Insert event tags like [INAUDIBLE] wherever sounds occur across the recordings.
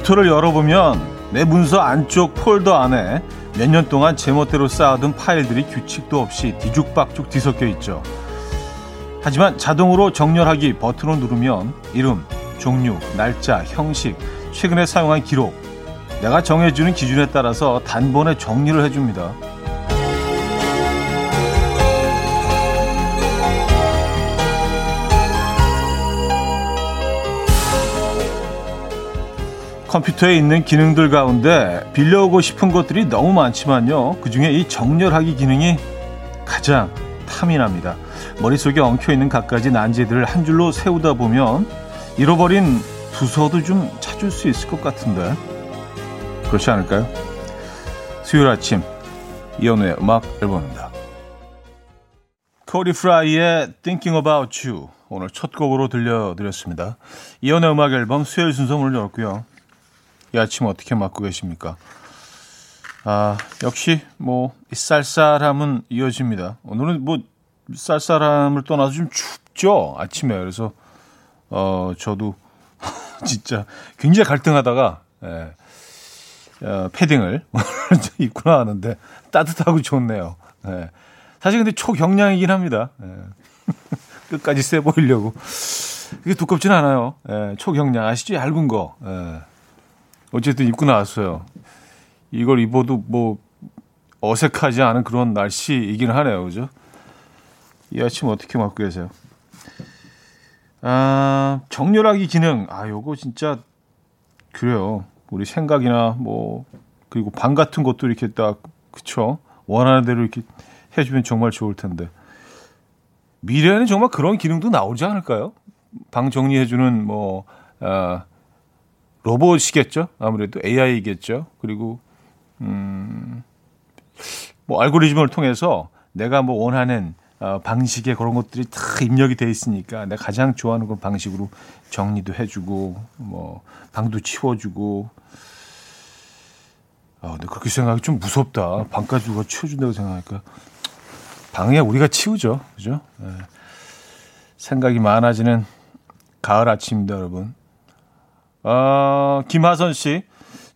컴퓨터를 열어보면 내 문서 안쪽 폴더 안에 몇 년 동안 제멋대로 쌓아둔 파일들이 규칙도 없이 뒤죽박죽 뒤섞여 있죠. 하지만 자동으로 정렬하기 버튼을 누르면 이름, 종류, 날짜, 형식, 최근에 사용한 기록, 내가 정해주는 기준에 따라서 단번에 정리를 해줍니다. 컴퓨터에 있는 기능들 가운데 빌려오고 싶은 것들이 너무 많지만요. 그 중에 이 정렬하기 기능이 가장 탐이 납니다. 머릿속에 엉켜있는 갖가지 난제들을 한 줄로 세우다 보면 잃어버린 부서도 좀 찾을 수 있을 것 같은데 그렇지 않을까요? 수요일 아침 이연우의 음악 앨범입니다. 코디 프라이의 Thinking About You 오늘 첫 곡으로 들려드렸습니다. 이연우의 음악 앨범 수요일 순서 문을 열었고요. 이 아침 어떻게 맞고 계십니까? 아, 역시 뭐 쌀쌀함은 이어집니다. 오늘은 뭐 쌀쌀함을 떠나서 좀 춥죠 아침에 그래서 어 저도 [LAUGHS] 진짜 굉장히 갈등하다가 예, 어, 패딩을 [LAUGHS] 입고 나왔는데 따뜻하고 좋네요. 예. 사실 근데 초경량이긴 합니다. 예. [LAUGHS] 끝까지 세 보이려고 그게 두껍진 않아요. 예, 초경량 아시죠? 얇은 거. 예. 어쨌든 입고 나왔어요. 이걸 입어도 뭐 어색하지 않은 그런 날씨이긴 하네요. 그죠? 이 아침 어떻게 맞고 계세요? 아, 정렬하기 기능. 아, 요거 진짜 그래요. 우리 생각이나 뭐 그리고 방 같은 것도 이렇게 딱 그쵸? 원하는 대로 이렇게 해주면 정말 좋을 텐데 미래에는 정말 그런 기능도 나오지 않을까요? 방 정리해주는 뭐 아, 로봇이겠죠. 아무래도 AI겠죠. 그리고 음, 뭐 알고리즘을 통해서 내가 뭐 원하는 어, 방식의 그런 것들이 다 입력이 돼 있으니까 내가 가장 좋아하는 그런 방식으로 정리도 해주고 뭐 방도 치워주고 아 근데 그렇게 생각하기 좀 무섭다 방까지 누가 치워준다고 생각하니까 방에 우리가 치우죠 그죠 네. 생각이 많아지는 가을 아침입니다 여러분 어, 김하선 씨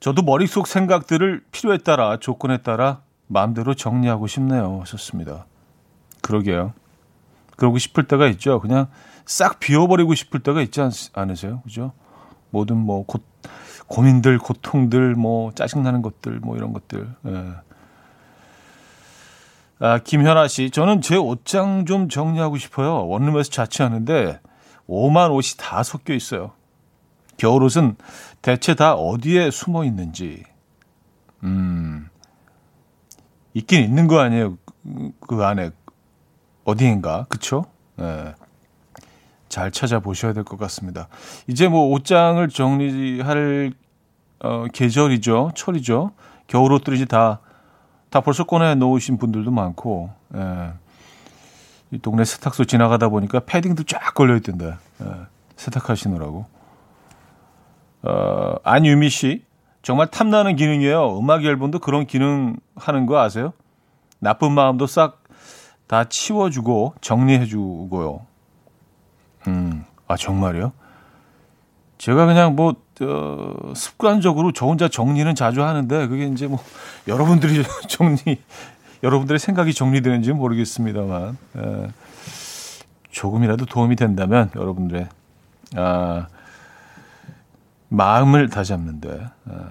저도 머릿속 생각들을 필요에 따라 조건에 따라 마음대로 정리하고 싶네요 하셨습니다 그러게요. 그러고 싶을 때가 있죠. 그냥 싹 비워버리고 싶을 때가 있지 않, 않으세요? 그죠? 모든 뭐 고, 고민들, 고통들, 뭐 짜증나는 것들, 뭐 이런 것들. 예. 아, 김현아 씨, 저는 제 옷장 좀 정리하고 싶어요. 원룸에서 자취하는데 오만 옷이 다 섞여 있어요. 겨울옷은 대체 다 어디에 숨어 있는지. 음, 있긴 있는 거 아니에요. 그, 그 안에 어디인가, 그쵸? 네. 잘 찾아보셔야 될 것 같습니다. 이제 뭐 옷장을 정리할 어, 계절이죠, 철이죠. 겨울 옷들이 이제 다, 다 벌써 꺼내 놓으신 분들도 많고, 예. 이 동네 세탁소 지나가다 보니까 패딩도 쫙 걸려 있던데, 예. 세탁하시느라고. 어, 안유미 씨, 정말 탐나는 기능이에요. 음악 앨범도 그런 기능 하는 거 아세요? 나쁜 마음도 싹 다 치워주고 정리해주고요. 음, 아 정말요? 제가 그냥 뭐 어, 습관적으로 저 혼자 정리는 자주 하는데 그게 이제 뭐 여러분들이 [LAUGHS] 정리, 여러분들의 생각이 정리되는지 모르겠습니다만 에, 조금이라도 도움이 된다면 여러분들의 아, 마음을 다잡는데 아,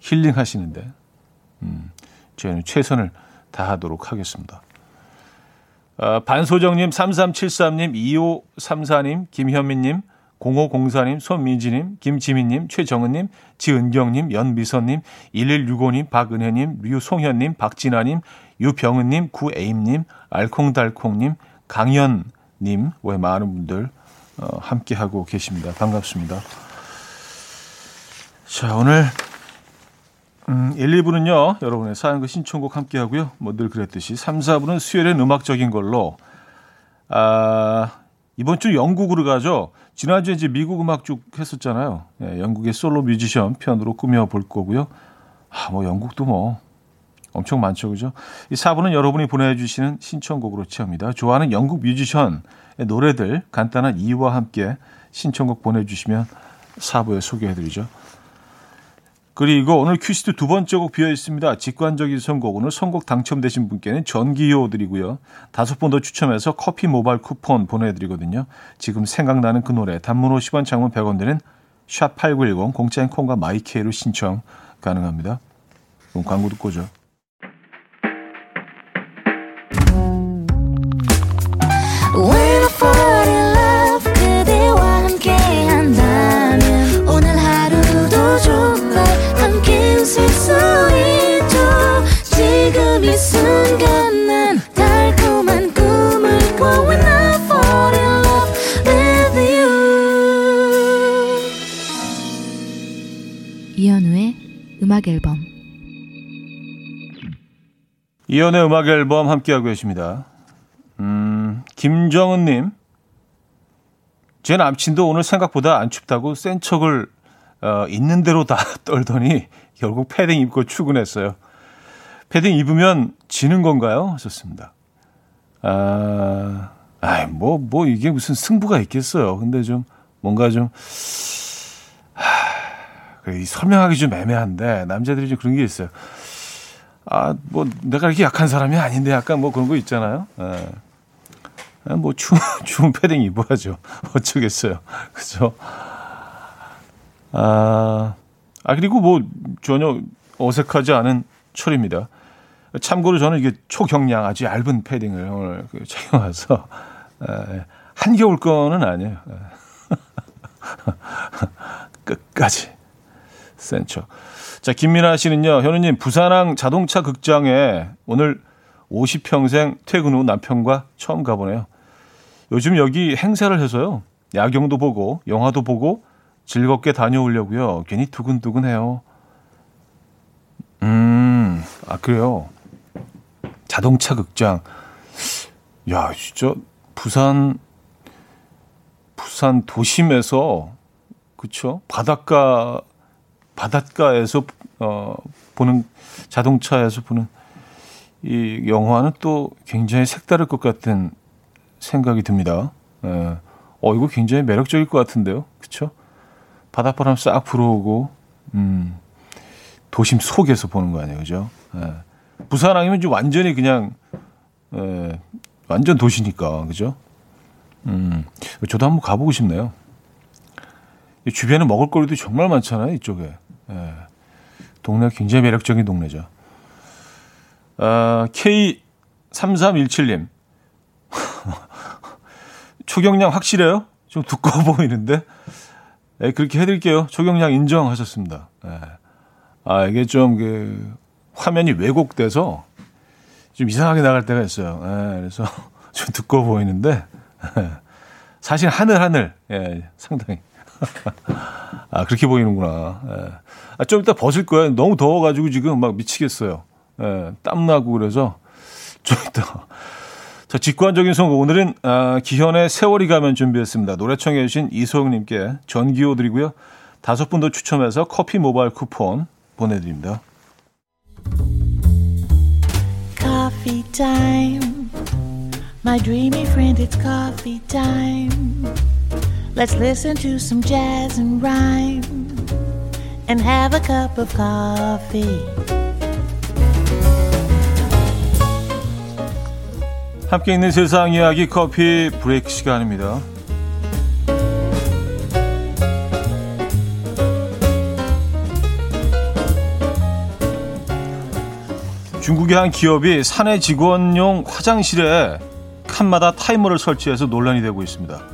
힐링하시는데 음, 저희는 최선을 다하도록 하겠습니다. 어, 반소정님, 3373님, 2534님, 김현민님, 0504님, 손민지님, 김지민님, 최정은님, 지은경님, 연미선님, 1165님, 박은혜님, 류송현님, 박진아님, 유병은님, 구에임님, 알콩달콩님, 강현님, 왜 많은 분들 어, 함께하고 계십니다. 반갑습니다. 자, 오늘 음, 1, 2부는요, 여러분의 사연과 신청곡 함께 하고요. 뭐 늘 그랬듯이 3, 4부는 수요일엔 음악적인 걸로, 아, 이번 주 영국으로 가죠. 지난주에 이제 미국 음악 쭉 했었잖아요. 예, 영국의 솔로 뮤지션 편으로 꾸며 볼 거고요. 아, 뭐 영국도 뭐 엄청 많죠. 그죠? 이 4부는 여러분이 보내주시는 신청곡으로 채웁니다. 좋아하는 영국 뮤지션의 노래들 간단한 이유와 함께 신청곡 보내주시면 4부에 소개해드리죠. 그리고 오늘 퀴즈도 두 번째 곡 비어 있습니다. 직관적인 선곡. 오늘 선곡 당첨되신 분께는 전기요 드리고요. 다섯 분 더 추첨해서 커피 모바일 쿠폰 보내드리거든요. 지금 생각나는 그 노래 단문 50원 장문 100원 되는 샵8910 공짜인 콩과 마이케이로 신청 가능합니다. 그럼 광고 듣고 오죠. 이연의 음악 앨범 함께하고 계십니다. 음, 김정은님. 제 남친도 오늘 생각보다 안 춥다고 센 척을 어, 있는 대로 다 [LAUGHS] 떨더니 결국 패딩 입고 출근했어요. 패딩 입으면 지는 건가요? 하셨습니다. 아, 아이, 뭐, 뭐, 이게 무슨 승부가 있겠어요. 근데 좀, 뭔가 좀, 설명하기 좀 애매한데 남자들이 좀 그런 게 있어요. 아, 뭐 내가 이렇게 약한 사람이 아닌데 약간 뭐 그런 거 있잖아요. 예. 아, 뭐 추, [LAUGHS] 추운 패딩 입어야죠. [LAUGHS] 어쩌겠어요. [LAUGHS] 그죠? 아, 아 그리고 뭐 전혀 어색하지 않은 철입니다. 참고로 저는 이게 초경량 아주 얇은 패딩을 오늘 그 착용해서 에, 한겨울 거는 아니에요. 끝까지. 센처. 자, 김민아 씨는요, 현우님, 부산항 자동차 극장에 오늘 50평생 퇴근 후 남편과 처음 가보네요. 요즘 여기 행사를 해서요. 야경도 보고, 영화도 보고, 즐겁게 다녀오려고요. 괜히 두근두근해요. 음, 아, 그래요. 자동차 극장. 야, 진짜, 부산, 부산 도심에서, 그쵸? 바닷가 바닷가에서 어, 보는 자동차에서 보는 이 영화는 또 굉장히 색다를 것 같은 생각이 듭니다. 예. 어 이거 굉장히 매력적일 것 같은데요, 그렇죠? 바닷바람 싹 불어오고 음, 도심 속에서 보는 거 아니에요, 그죠? 예. 부산 아니면 좀 완전히 그냥 예, 완전 도시니까, 그죠? 음, 저도 한번 가보고 싶네요. 주변에 먹을 거리도 정말 많잖아요, 이쪽에. 예. 동네 굉장히 매력적인 동네죠. 아, K3317님. [LAUGHS] 초경량 확실해요? 좀 두꺼워 보이는데? 예, 그렇게 해드릴게요. 초경량 인정하셨습니다. 예. 아, 이게 좀 그, 화면이 왜곡돼서 좀 이상하게 나갈 때가 있어요. 예, 그래서 [LAUGHS] 좀 두꺼워 보이는데, 예. 사실 하늘, 하늘, 예, 상당히. [LAUGHS] 아, 그렇게 보이는구나. 예. 아, 좀 이따 벗을 거예요. 너무 더워가지고 지금 막 미치겠어요. 예, 땀나고 그래서 좀 이따. 자, 직관적인 선곡. 오늘은 아, 기현의 세월이 가면 준비했습니다. 노래 청해 주신 이소영님께 전기호 드리고요. 다섯 분 더 추첨해서 커피 모바일 쿠폰 보내드립니다. Coffee time. My dreamy friend, it's coffee time. Let's listen to some jazz and rhyme and have a cup of coffee. 함께 있는 세상 이야기 커피 브레이크 시간입니다. 중국의 한 기업이 사내 직원용 화장실에 칸마다 타이머를 설치해서 논란이 되고 있습니다.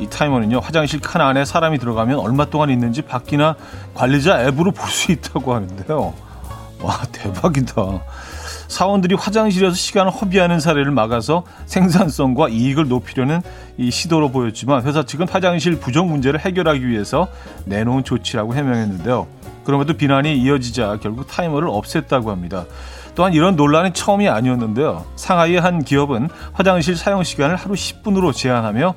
이 타이머는요 화장실 칸 안에 사람이 들어가면 얼마 동안 있는지 밖이나 관리자 앱으로 [LAUGHS] 볼 수 있다고 하는데요. 와 대박이다. 사원들이 화장실에서 시간을 허비하는 사례를 막아서 생산성과 이익을 높이려는 이 시도로 보였지만 회사 측은 화장실 부족 문제를 해결하기 위해서 내놓은 조치라고 해명했는데요. 그럼에도 비난이 이어지자 결국 타이머를 없앴다고 합니다. 또한 이런 논란이 처음이 아니었는데요. 상하이의 한 기업은 화장실 사용 시간을 하루 10분으로 제한하며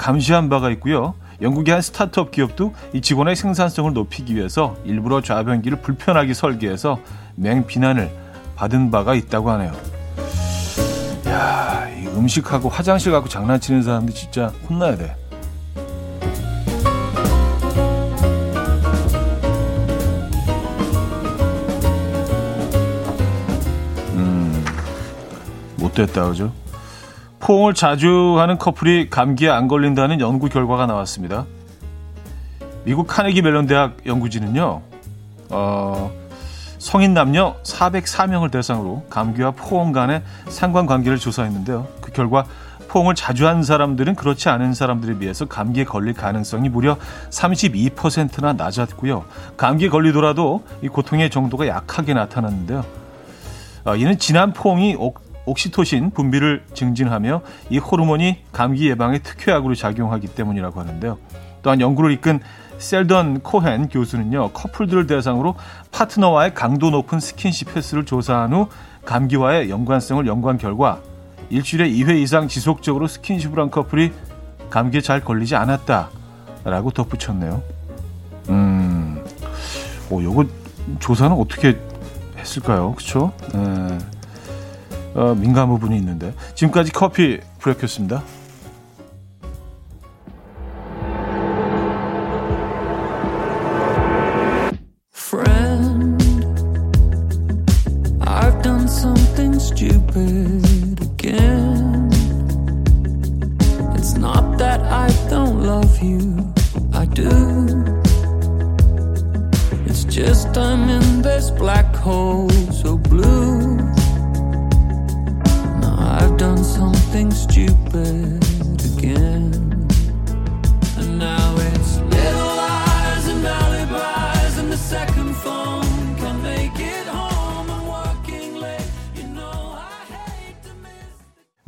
감시한 바가 있고요. 영국의 한 스타트업 기업도 이 직원의 생산성을 높이기 위해서 일부러 좌변기를 불편하게 설계해서 맹비난을 받은 바가 있다고 하네요. 야, 이 음식하고 화장실 갖고 장난치는 사람들 진짜 혼나야 돼. 음, 못됐다 그죠? 포옹을 자주 하는 커플이 감기에 안 걸린다는 연구 결과가 나왔습니다. 미국 카네기 멜론 대학 연구진은요, 어, 성인 남녀 404명을 대상으로 감기와 포옹 간의 상관관계를 조사했는데요. 그 결과 포옹을 자주 한 사람들은 그렇지 않은 사람들에 비해서 감기에 걸릴 가능성이 무려 32%나 낮았고요. 감기에 걸리더라도 이 고통의 정도가 약하게 나타났는데요. 어, 이는 진한 포옹이 옥, 옥시토신 분비를 증진하며 이 호르몬이 감기 예방에 특효약으로 작용하기 때문이라고 하는데요. 또한 연구를 이끈 셀던 코헨 교수는요, 커플들을 대상으로 파트너와의 강도 높은 스킨십 횟수를 조사한 후 감기와의 연관성을 연구한 결과 일주일에 2회 이상 지속적으로 스킨십을 한 커플이 감기에 잘 걸리지 않았다라고 덧붙였네요. 음, 오, 요거 조사는 어떻게 했을까요? 그쵸? 네. 어, 민감 부분이 있는데. 지금까지 커피 브레이크였습니다.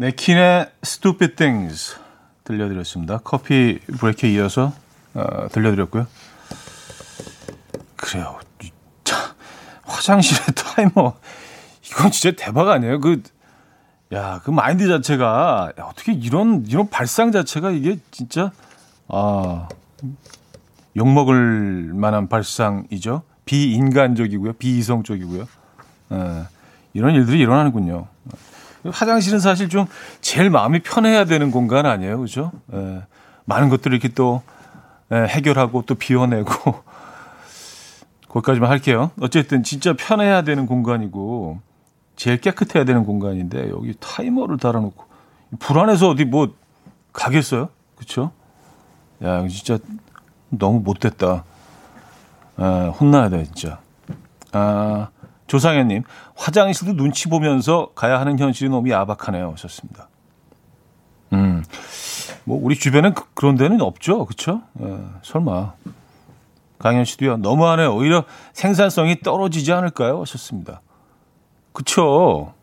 네킨의 Stupid Things 들려드렸습니다. 커피 브레이크에 이어서 어, 들려드렸고요. 그래요. 자, 화장실의 타이머 이건 진짜 대박 아니에요? 그 야, 그 마인드 자체가 야, 어떻게 이런 이런 발상 자체가 이게 진짜 아 욕먹을 만한 발상이죠. 비인간적이고요. 비이성적이고요. 에, 이런 일들이 일어나는군요. 화장실은 사실 좀 제일 마음이 편해야 되는 공간 아니에요, 그죠? 예, 많은 것들을 이렇게 또 예, 해결하고 또 비워내고 [LAUGHS] 거기까지만 할게요. 어쨌든 진짜 편해야 되는 공간이고 제일 깨끗해야 되는 공간인데 여기 타이머를 달아놓고 불안해서 어디 뭐 가겠어요, 그렇죠? 야, 진짜 너무 못됐다. 아, 혼나야 돼, 진짜. 아. 조상현님, 화장실도 눈치 보면서 가야 하는 현실이 너무 야박하네요. 하셨습니다. 음, 뭐, 우리 주변엔 그, 런 데는 없죠. 그쵸? 예, 설마. 강현 씨도요. 너무하네요. 오히려 생산성이 떨어지지 않을까요? 하셨습니다. 그쵸?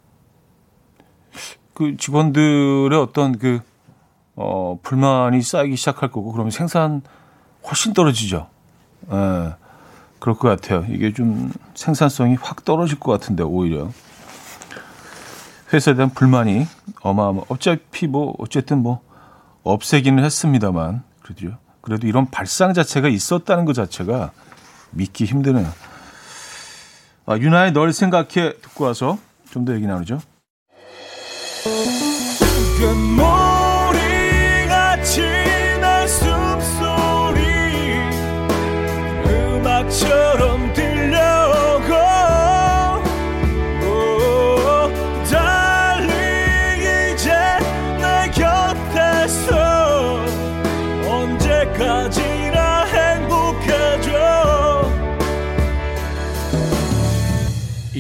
그 직원들의 어떤 그, 어, 불만이 쌓이기 시작할 거고, 그러면 생산 훨씬 떨어지죠. 예. 그럴 것 같아요. 이게 좀 생산성이 확 떨어질 것 같은데 오히려 회사에 대한 불만이 어마어마. 어차피 뭐 어쨌든 뭐 없애기는 했습니다만 그래도 그래도 이런 발상 자체가 있었다는 것 자체가 믿기 힘드네요. 아, 유나의 널 생각해 듣고 와서 좀 더 얘기 나누죠. 처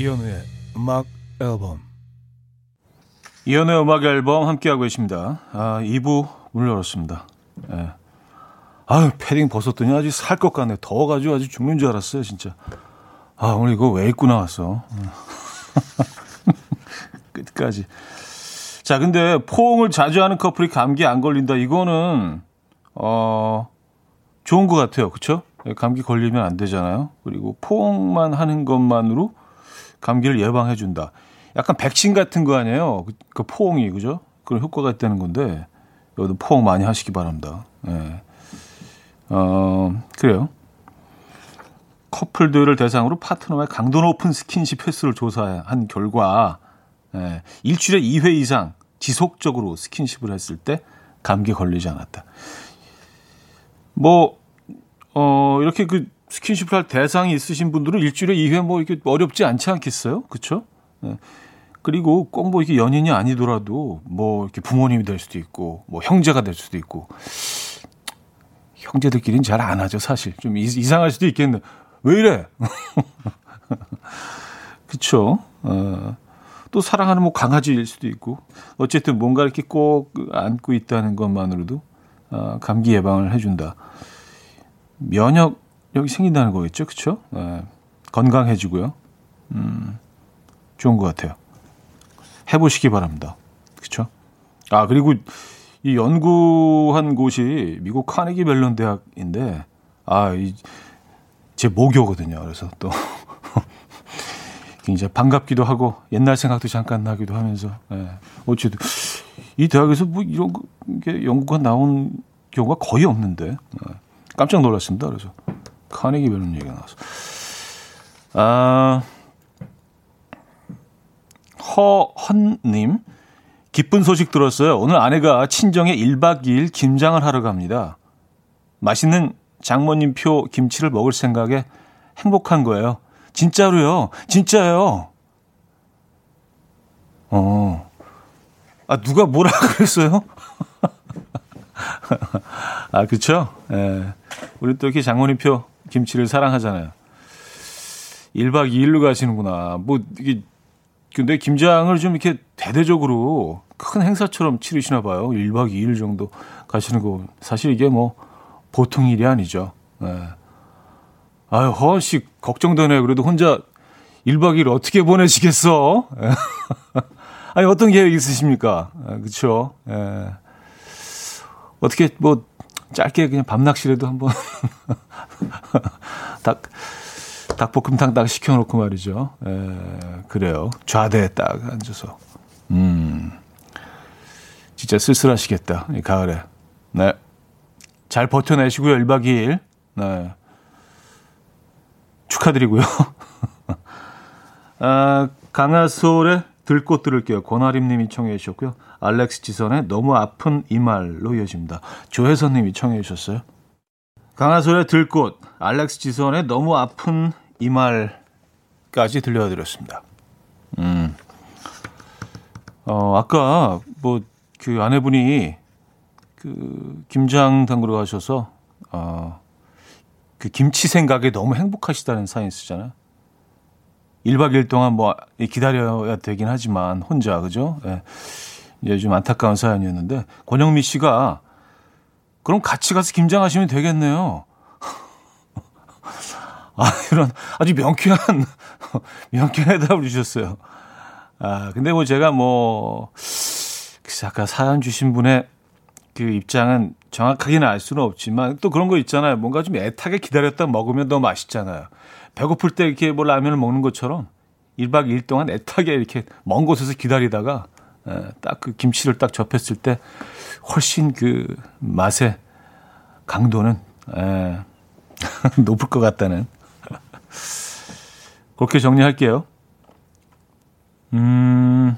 이현우의 음악 앨범 이현우의 음악 앨범 함께하고 계십니다. 아, 2부 문을 열었습니다. 네. 아유, 패딩 벗었더니 아주 살 것 같네. 더워가지고 아주 죽는 줄 알았어요, 진짜. 아, 오늘 이거 왜 입고 나왔어? [LAUGHS] 끝까지. 자, 근데 포옹을 자주 하는 커플이 감기에 안 걸린다. 이거는, 어, 좋은 것 같아요. 그쵸? 감기 걸리면 안 되잖아요. 그리고 포옹만 하는 것만으로 감기를 예방해 준다. 약간 백신 같은 거 아니에요? 그, 그 포옹이, 그죠? 그런 효과가 있다는 건데, 여기도 포옹 많이 하시기 바랍니다. 예. 네. 어, 그래요. 커플들을 대상으로 파트너의 강도 높은 스킨십 횟수를 조사한 결과 예, 일주일에 2회 이상 지속적으로 스킨십을 했을 때 감기에 걸리지 않았다. 뭐, 어, 이렇게 그 스킨십을 할 대상이 있으신 분들은 일주일에 2회 뭐 이렇게 어렵지 않지 않겠어요? 그쵸? 예. 그리고 꼭 뭐 이렇게 연인이 아니더라도 뭐 이렇게 부모님이 될 수도 있고 뭐 형제가 될 수도 있고. 형제들끼리는 잘 안 하죠 사실. 좀 이상할 수도 있겠는데 왜 이래? [LAUGHS] 그쵸? 어, 또 사랑하는 뭐 강아지일 수도 있고. 어쨌든 뭔가 이렇게 꼭 안고 있다는 것만으로도 어, 감기 예방을 해준다. 면역 력이 생긴다는 거겠죠 그쵸 어, 건강해지고요 음, 좋은 것 같아요 해보시기 바랍니다. 그렇죠? 아 그리고 이 연구한 곳이 미국 카네기 멜론 대학인데 아제 모교거든요. 그래서 또 [LAUGHS] 굉장히 반갑기도 하고 옛날 생각도 잠깐 나기도 하면서 예. 어쨌든 이 대학에서 뭐 이런 게 연구가 나온 경우가 거의 없는데 예. 깜짝 놀랐습니다. 그래서 카네기 멜론 얘기가 나와서 아. 허헌님, 기쁜 소식 들었어요. 오늘 아내가 친정에 1박 2일 김장을 하러 갑니다. 맛있는 장모님 표 김치를 먹을 생각에 행복한 거예요. 진짜로요. 진짜요. 어. 아, 누가 뭐라 [LAUGHS] 그랬어요? [LAUGHS] 아, 그쵸? 예. 우리 또 이렇게 장모님 표 김치를 사랑하잖아요. 1박 2일로 가시는구나. 뭐, 이게 근데 김장을 좀 이렇게 대대적으로 큰 행사처럼 치르시나 봐요. 1박 2일 정도 가시는 거. 사실 이게 뭐 보통 일이 아니죠. 네. 아유, 허원 씨 걱정되네. 그래도 혼자 1박 2일 어떻게 보내시겠어? [LAUGHS] 아니, 어떤 계획 있으십니까? 아, 그쵸. 예. 어떻게 뭐 짧게 그냥 밤낚시라도 한번 [LAUGHS] 딱 닭볶음탕 딱 시켜놓고 말이죠. 에, 그래요. 좌대에 딱 앉아서. 음. 진짜 쓸쓸하시겠다. 이 가을에. 네. 잘 버텨내시고요. 1박 2일. 네. 축하드리고요. [LAUGHS] 아, 강하솔의 들꽃 들을게요. 권아림 님이 청해 주셨고요. 알렉스 지선의 너무 아픈 이 말로 이어집니다. 조혜선 님이 청해 주셨어요. 강하솔의 들꽃, 알렉스 지선의 너무 아픈 이 말까지 들려드렸습니다. 음. 어, 아까 뭐 그 아내분이 그 김장 담그러 가셔서 어, 그 김치 생각에 너무 행복하시다는 사연 쓰잖아요. 1박 2일 동안 뭐 기다려야 되긴 하지만 혼자 그죠? 예. 이제 좀 안타까운 사연이었는데 권영미 씨가 그럼 같이 가서 김장하시면 되겠네요. [LAUGHS] 아, 이런 아주 명쾌한, [LAUGHS] 명쾌한 대답을 주셨어요. 아, 근데 뭐 제가 뭐, 글쎄, 아까 사연 주신 분의 그 입장은 정확하게는 알 수는 없지만 또 그런 거 있잖아요. 뭔가 좀 애타게 기다렸다 먹으면 더 맛있잖아요. 배고플 때 이렇게 뭐 라면을 먹는 것처럼 1박 2일 동안 애타게 이렇게 먼 곳에서 기다리다가 딱 그 김치를 딱 접했을 때 훨씬 그 맛의 강도는 에, [LAUGHS] 높을 것 같다는 [LAUGHS] 그렇게 정리할게요. 음,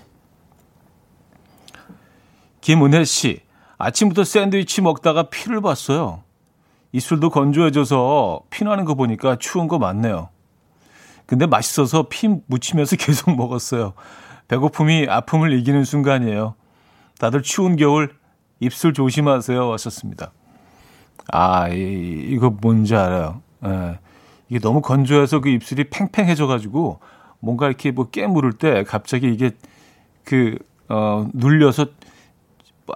김은혜 씨, 아침부터 샌드위치 먹다가 피를 봤어요. 이술도 건조해져서 피나는 거 보니까 추운 거 맞네요. 근데 맛있어서 피 묻히면서 [LAUGHS] 계속 먹었어요. 배고픔이 아픔을 이기는 순간이에요. 다들 추운 겨울 입술 조심하세요. 왔었습니다. 아, 이, 이거 뭔지 알아요. 예. 이게 너무 건조해서 그 입술이 팽팽해져가지고 뭔가 이렇게 뭐 깨물을 때 갑자기 이게 그, 어, 눌려서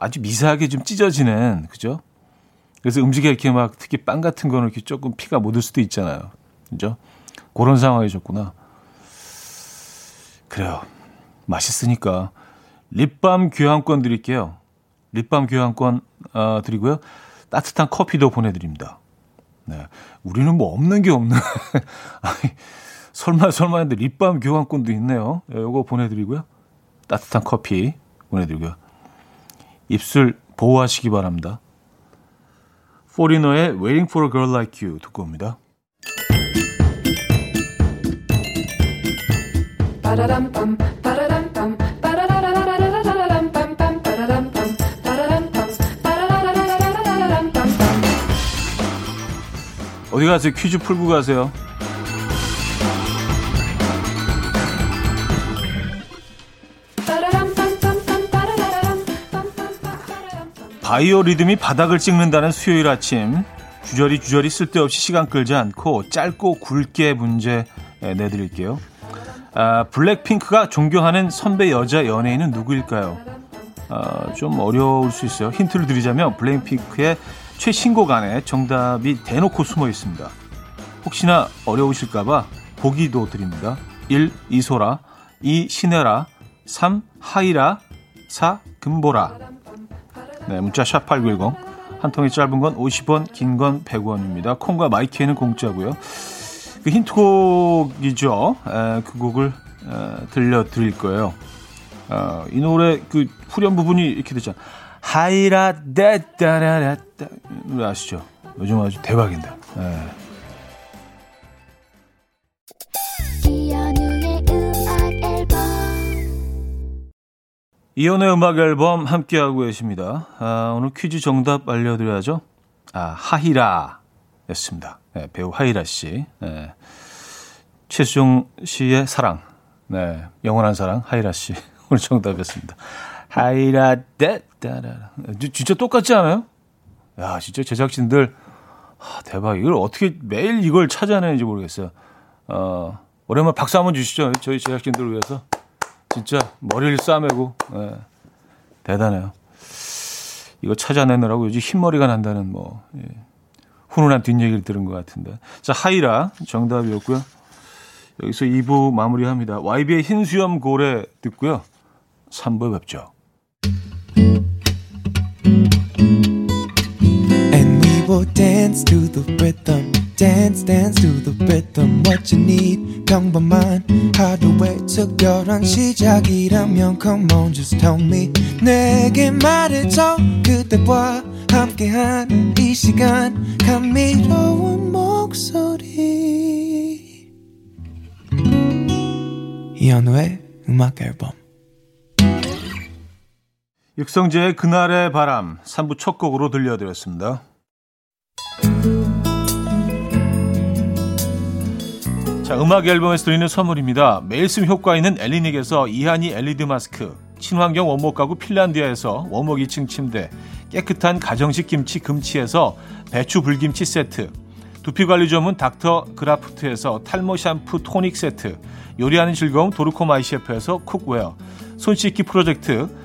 아주 미세하게 좀 찢어지는, 그죠? 그래서 음식에 이렇게 막 특히 빵 같은 거는 이렇게 조금 피가 묻을 수도 있잖아요. 그죠? 그런 상황이셨구나. 그래요. 맛있으니까. 립밤 교환권 드릴게요. 립밤 교환권 어, 드리고요. 따뜻한 커피도 보내드립니다. 네. 우리는 뭐 없는 게 없는. [LAUGHS] 아니, 설마 설마 했는데 립밤 교환권도 있네요. 네, 요거 보내드리고요. 따뜻한 커피 보내드리고요. 입술 보호하시기 바랍니다. 포리너의 Waiting for a Girl Like You 듣고 옵니다. 어디 가세요? 퀴즈 풀고 가세요. 바이오 리듬이 바닥을 찍는다는 수요일 아침 주저리 주저리 쓸데없이 시간 끌지 않고 짧고 굵게 문제 예, 내드릴게요. 아, 블랙핑크가 존경하는 선배 여자 연예인은 누구일까요? 아, 좀 어려울 수 있어요. 힌트를 드리자면 블랙핑크의 최신곡 안에 정답이 대놓고 숨어 있습니다. 혹시나 어려우실까봐 보기도 드립니다. 1. 이소라 2. 신혜라 3. 하이라 4. 금보라 네, 문자 샵 8910 한 통이 짧은 건 50원, 긴 건 100원입니다. 콩과 마이키에는 공짜고요. 그 힌트곡이죠. 에, 그 곡을 에, 들려드릴 거예요. 어, 이 노래 그 후렴 부분이 이렇게 되죠. 하이라 데따라라따 노래 아시죠? 요즘 아주 대박인데. 에. 이연의 음악 앨범 함께하고 계십니다. 아, 오늘 퀴즈 정답 알려드려야죠. 아, 하이라 였습니다. 네, 배우 하이라 씨. 네. 최수종 씨의 사랑. 네, 영원한 사랑, 하이라 씨. [LAUGHS] 오늘 정답이었습니다. 하이라, 떼, 따라. 진짜 똑같지 않아요? 야, 진짜 제작진들, 아, 대박. 이걸 어떻게 매일 이걸 찾아내는지 모르겠어요. 어, 오랜만에 박수 한번 주시죠. 저희 제작진들을 위해서. 진짜 머리를 싸매고 네. 대단해요. 이거 찾아내느라고 요즘 흰머리가 난다는 뭐 예. 훈훈한 뒷얘기를 들은 것 같은데. 자 하이라 정답이었고요. 여기서 2부 마무리합니다. YB의 흰수염 고래 듣고요. 3부 뵙죠. And we will dance to the rhythm. dance dance to the rhythm what you need 평범한 하루의 특별한 시작이라면 come on just tell me 내게 말해줘 그대와 함께한 이 시간 감미로운 목소리 이현우의 음악 앨범 육성재의 그날의 바람 3부 첫 곡으로 들려드렸습니다. 자, 음악 앨범에서 드리는 선물입니다. 매일 쓰 효과 있는 엘리닉에서 이하니 LED 마스크, 친환경 원목 가구 핀란디아에서 원목 2층 침대, 깨끗한 가정식 김치 금치에서 배추 불김치 세트, 두피 관리 전문 닥터 그라프트에서 탈모 샴푸 토닉 세트, 요리하는 즐거움 도르코 마이 셰프에서 cookware, 손 씻기 프로젝트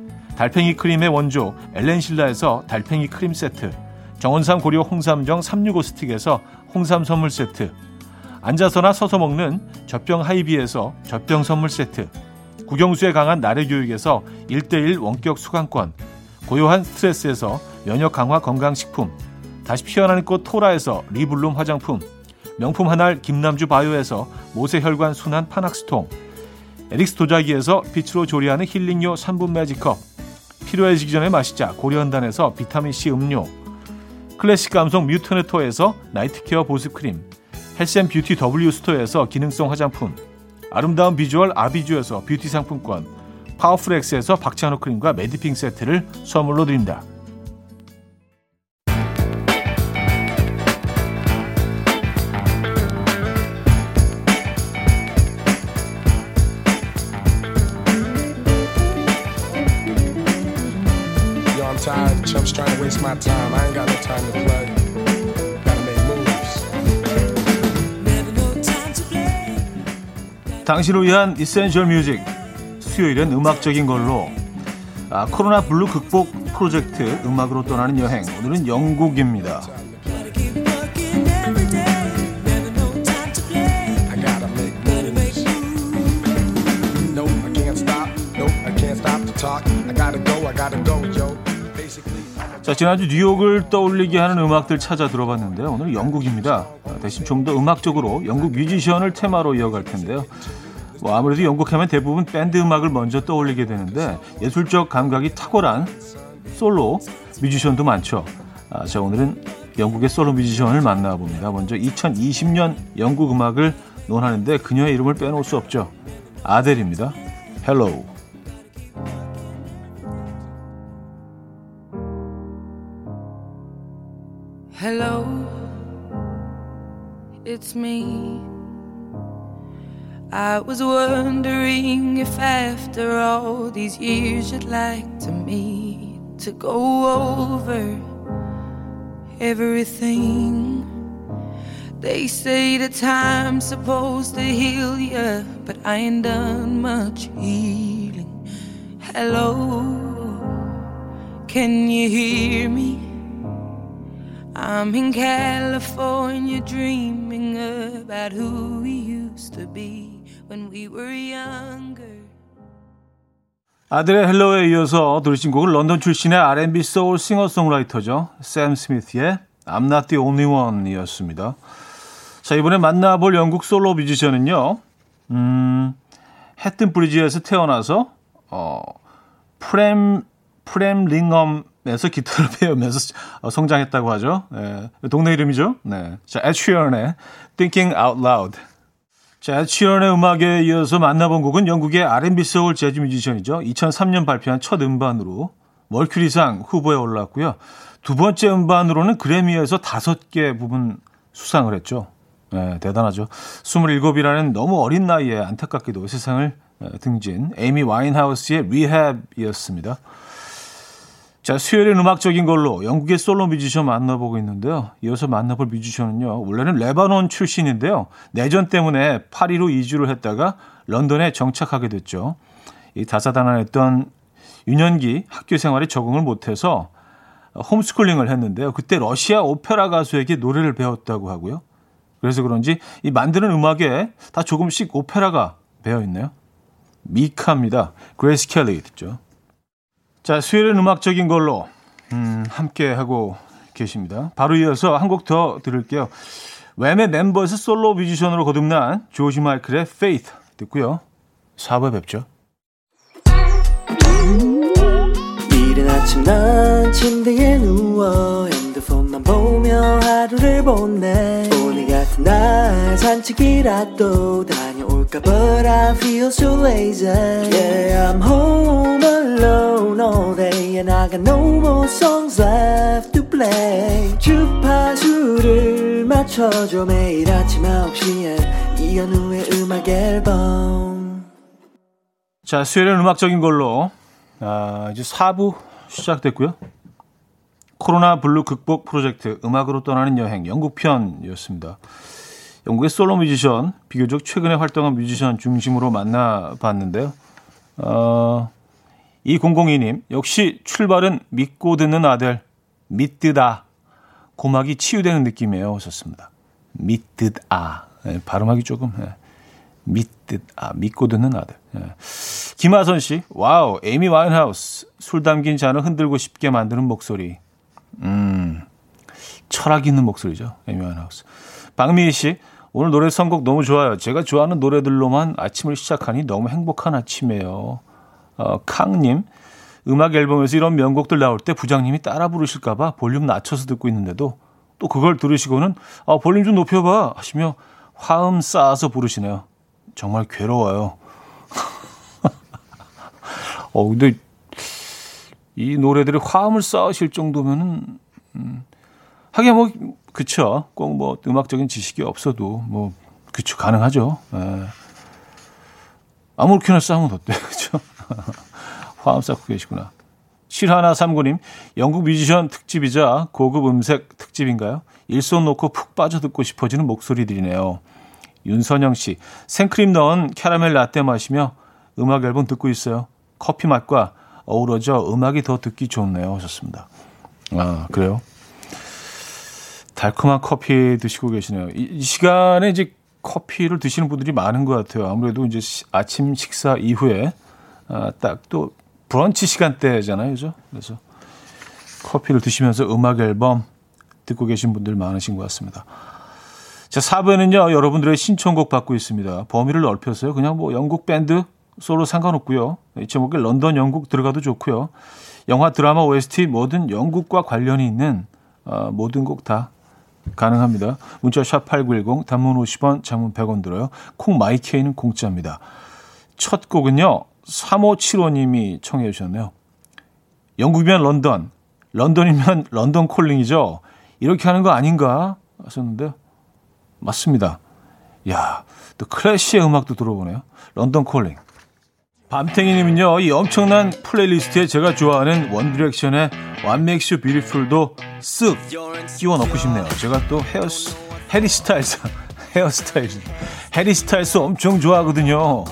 달팽이 크림의 원조 엘렌실라에서 달팽이 크림 세트 정원삼 고려 홍삼정 365 스틱에서 홍삼 선물 세트, 앉아서나 서서 먹는 젖병 하이비에서 젖병 선물 세트, 국영수에 강한 나래 교육에서 1대1 원격 수강권, 고요한 스트레스에서 면역 강화 건강식품, 다시 피어나는 꽃 토라에서 리블룸 화장품, 명품 한알 김남주 바이오에서 모세혈관 순환 파낙스통, 에릭스 도자기에서 빛으로 조리하는 힐링요 3분 매직컵, 필요해지기 전에 마시자. 고려한단에서 비타민C 음료, 클래식 감성 뮤트네토에서 night care 보습크림, health and beauty W 스토어에서 기능성 화장품, 아름다운 비주얼 아비주에서 뷰티 상품권, 파워풀엑스에서 박찬호 크림과 매디핑 세트를 선물로 드립니다. Chumps trying to waste my time. I ain't got no time to play. Gotta make moves. 당신을 위한 essential music. 수요일은 음악적인 걸로 아, 코로나 블루 극복 프로젝트 음악으로 떠나는 여행. 오늘은 영국입니다. 자, 지난주 뉴욕을 떠올리게 하는 음악들 찾아 들어봤는데요. 오늘 영국입니다. 대신 좀 더 음악적으로 영국 뮤지션을 테마로 이어갈 텐데요. 뭐 아무래도 영국 하면 대부분 밴드 음악을 먼저 떠올리게 되는데 예술적 감각이 탁월한 솔로 뮤지션도 많죠. 아, 자, 오늘은 영국의 솔로 뮤지션을 만나봅니다. 먼저 2020년 영국 음악을 논하는데 그녀의 이름을 빼놓을 수 없죠. 아델입니다. 헬로우. Hello, it's me. I was wondering if after all these years you'd like to meet to go over everything. They say the time's supposed to heal you, but I ain't done much healing. Hello, can you hear me? I'm in California dreaming about who we used to be. when we were younger. 아들의 헬로에 이어서 들으신 곡은 런던 출신의 R&B 소울 싱어송라이터죠. 샘 스미스의 I'm Not The Only One이었습니다. 자 이번에 만나볼 영국 솔로 뮤지션은요. 음, 헵든 브리지에서 태어나서 어, 프램 프램링엄에서 기타를 [LAUGHS] 배우면서 성장했다고 하죠. 네, 동네 이름이죠. 네. 자, 에드 시런의 Thinking Out Loud 자, 시런의 음악에 이어서 만나본 곡은 영국의 R&B 소울 재즈 뮤지션이죠. 2003년 발표한 첫 음반으로 머큐리상 후보에 올랐고요. 두 번째 음반으로는 그래미에서 다섯 개 부분 수상을 했죠. 네, 대단하죠. 27이라는 너무 어린 나이에 안타깝게도 세상을 등진 에이미 와인하우스의 리헵이었습니다. 자, 수요일엔 음악적인 걸로 영국의 솔로 뮤지션 만나보고 있는데요. 이어서 만나볼 뮤지션은요. 원래는 레바논 출신인데요. 내전 때문에 파리로 이주를 했다가 런던에 정착하게 됐죠. 이 다사다난했던 유년기 학교 생활에 적응을 못해서 홈스쿨링을 했는데요. 그때 러시아 오페라 가수에게 노래를 배웠다고 하고요. 그래서 그런지 이 만드는 음악에 다 조금씩 오페라가 배어 있네요. 미카입니다. 그레이스 켈리 듣죠. 자, 수요일은 음악적인 걸로 음, 함께 하고 계십니다. 바로 이어서 한 곡 더 들을게요. 왬의 멤버서 솔로 뮤지션으로 거듭난 조지 마이클의 Faith 듣고요. 4부에 뵙죠. 이른 아침 난 침대에 누워 핸드폰만 보며 하루를 보내 오늘 같은 날 산책이라도 다 볼까 But I feel so lazy. Yeah I'm home alone all day And I got no more songs left to play. 주파수를 맞춰줘 매일 아침 9시에 이현우의 음악 앨범. 자 수요일은 음악적인 걸로. 아, 이제 4부 시작됐고요. 코로나 블루 극복 프로젝트 음악으로 떠나는 여행 영국편이었습니다. 영국의 솔로 뮤지션, 비교적 최근에 활동한 뮤지션 중심으로 만나봤는데요. 어, 2002님, 역시 출발은 믿고 듣는 아들, 믿드아. 고막이 치유되는 느낌이에요. 하셨습니다. 믿드아. 네, 발음하기 조금, 네. 믿드아. 믿고 듣는 아들. 네. 김하선 씨, 와우, 에이미 와인하우스. 술 담긴 잔을 흔들고 싶게 만드는 목소리. 음, 철학 있는 목소리죠. 에이미 와인하우스. 박미희 씨, 오늘 노래 선곡 너무 좋아요. 제가 좋아하는 노래들로만 아침을 시작하니 너무 행복한 아침이에요. 어, 캉님, 음악 앨범에서 이런 명곡들 나올 때 부장님이 따라 부르실까봐 볼륨 낮춰서 듣고 있는데도 또 그걸 들으시고는 아, 볼륨 좀 높여봐 하시며 화음 쌓아서 부르시네요. 정말 괴로워요. [LAUGHS] 어, 근데 이 노래들이 화음을 쌓으실 정도면은, 음, 하긴 뭐 그쵸. 꼭 뭐 음악적인 지식이 없어도 뭐 그쵸 가능하죠. 예. 아무렇게나 싸우면 어때 [LAUGHS] 그죠? 화음 쌓고 계시구나. 7139님, 영국 뮤지션 특집이자 고급 음색 특집인가요? 일손 놓고 푹 빠져 듣고 싶어지는 목소리들이네요. 윤선영 씨, 생크림 넣은 캐러멜 라떼 마시며 음악 앨범 듣고 있어요. 커피 맛과 어우러져 음악이 더 듣기 좋네요. 하셨습니다. 아, 그래요? 달콤한 커피 드시고 계시네요. 이, 이 시간에 이제 커피를 드시는 분들이 많은 것 같아요. 아무래도 이제 아침 식사 이후에 아, 딱 또 브런치 시간대잖아요, 그죠? 그래서 커피를 드시면서 음악 앨범 듣고 계신 분들 많으신 것 같습니다. 자, 4부에는요, 여러분들의 신청곡 받고 있습니다. 범위를 넓혀서요. 그냥 뭐 영국 밴드 솔로 상관없고요. 이 제목에 런던 영국 들어가도 좋고요. 영화, 드라마, OST 모든 영국과 관련이 있는 어, 모든 곡 다 가능합니다. 문자 샵 8910 단문 50원, 장문 100원 들어요. 콩 마이케이는 공짜입니다. 첫 곡은요. 3575님이 청해 주셨네요. 영국이면 런던, 런던이면 London Calling이죠. 이렇게 하는 거 아닌가 하셨는데 맞습니다. 야, 또 클래시의 음악도 들어보네요. London Calling. 밤탱이님은요, 이 엄청난 playlist에 제가 좋아하는 원디렉션의 You Beautiful도 쓱 끼워 넣고 싶네요. 제가 또 헤어, 헤리 스타일스, [LAUGHS] 헤어 스타일스, 헤리 스타일스 엄청 좋아하거든요.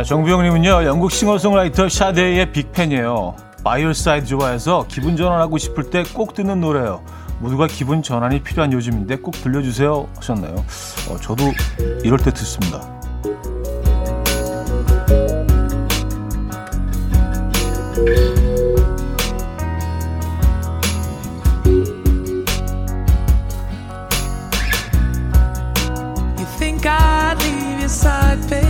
자, 정부영님은요, 영국 싱어송라이터 샤데이의 big fan이에요. By Your Side 좋아해서 기분 전환하고 싶을 때 꼭 듣는 노래예요. 모두가 기분 전환이 필요한 요즘인데 꼭 들려주세요 하셨나요? 어, 저도 이럴 때 듣습니다. 이3 4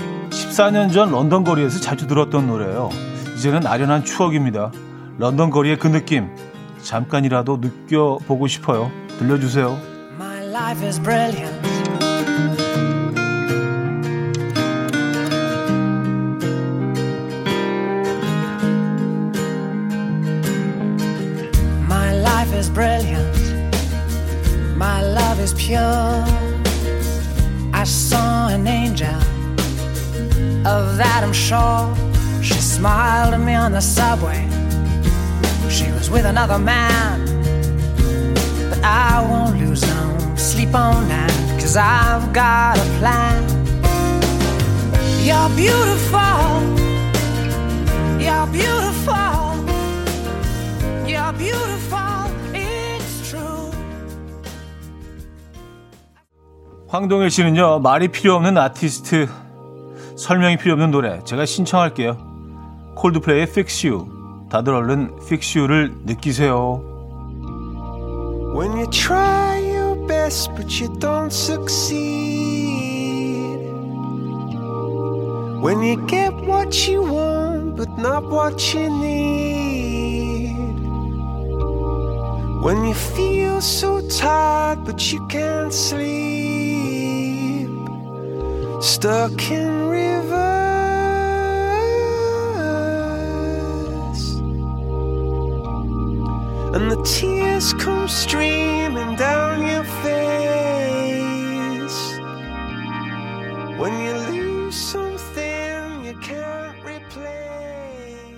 14년 전 런던 거리에서 자주 들었던 노래예요. 이제는 아련한 추억입니다. 런던 거리의 그 느낌 잠깐이라도 느껴보고 싶어요. 들려주세요. My life is brilliant. My life is brilliant. My love is pure. Of that I'm sure. She smiled at me on the subway. She was with another man. But I won't lose no sleep on that. Cause I've got a plan. You're beautiful. You're beautiful. You're beautiful. 황동일 씨는요, 말이 필요 없는 아티스트, 설명이 필요 없는 노래, 제가 신청할게요. 콜드플레이의 Fix You. 다들 얼른 Fix You를 느끼세요. When you try your best but you don't succeed When you get what you want but not what you need When you feel so tired but you can't sleep stuck in and the tears come streaming down your face when you lose something you can't replace.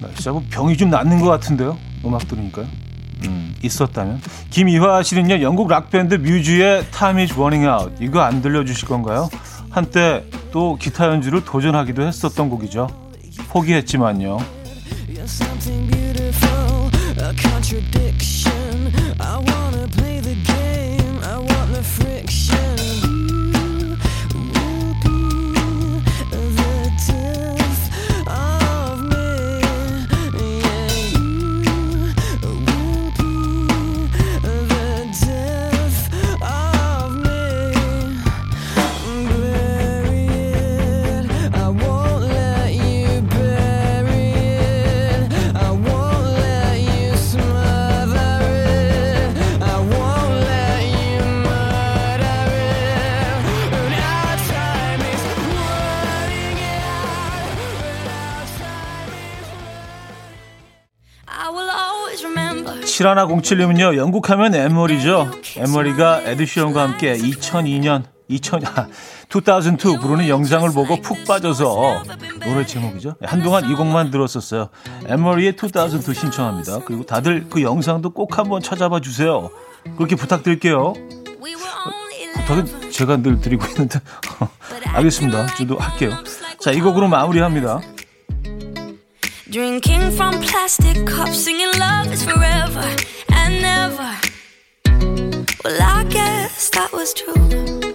나 진짜 뭐 병이 좀 낫는 것 같은데요. 음악 들으니까요. 음, 있었다면. 김이화 씨는요, 영국 락 밴드 뮤즈의 Time is Running Out. 이거 안 들려주실 건가요? 한때 또 기타 연주를 도전하기도 했었던 곡이죠. 포기했지만요. contradiction. 실하나 07님은요, 영국하면 엠머리죠. 엠머리가 에드시런과 함께 2002년, 2000, 2002 부르는 영상을 보고 푹 빠져서 노래 제목이죠. 한동안 이 곡만 들었었어요. 엠머리의 2002 신청합니다. 그리고 다들 그 영상도 꼭 한번 찾아봐 주세요. 그렇게 부탁드릴게요. 부탁은 제가 늘 드리고 있는데 [LAUGHS] 알겠습니다. 저도 할게요. 자, 이 곡으로 마무리합니다. Drinking from plastic cups, singing love is forever and never. Well, I guess that was true.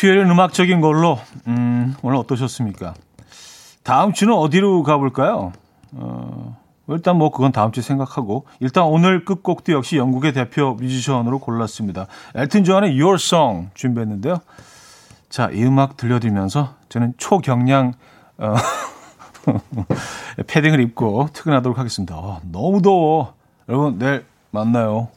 수요일은 음악적인 걸로 음, 오늘 어떠셨습니까? 다음 주는 어디로 가볼까요? 어, 일단 뭐 그건 다음 주에 생각하고 일단 오늘 끝곡도 역시 영국의 대표 뮤지션으로 골랐습니다. 엘튼 존의 Your Song 준비했는데요. 자, 이 음악 들려드리면서 저는 초경량 어, [LAUGHS] 패딩을 입고 퇴근하도록 하겠습니다. 어, 너무 더워. 여러분 내일 만나요.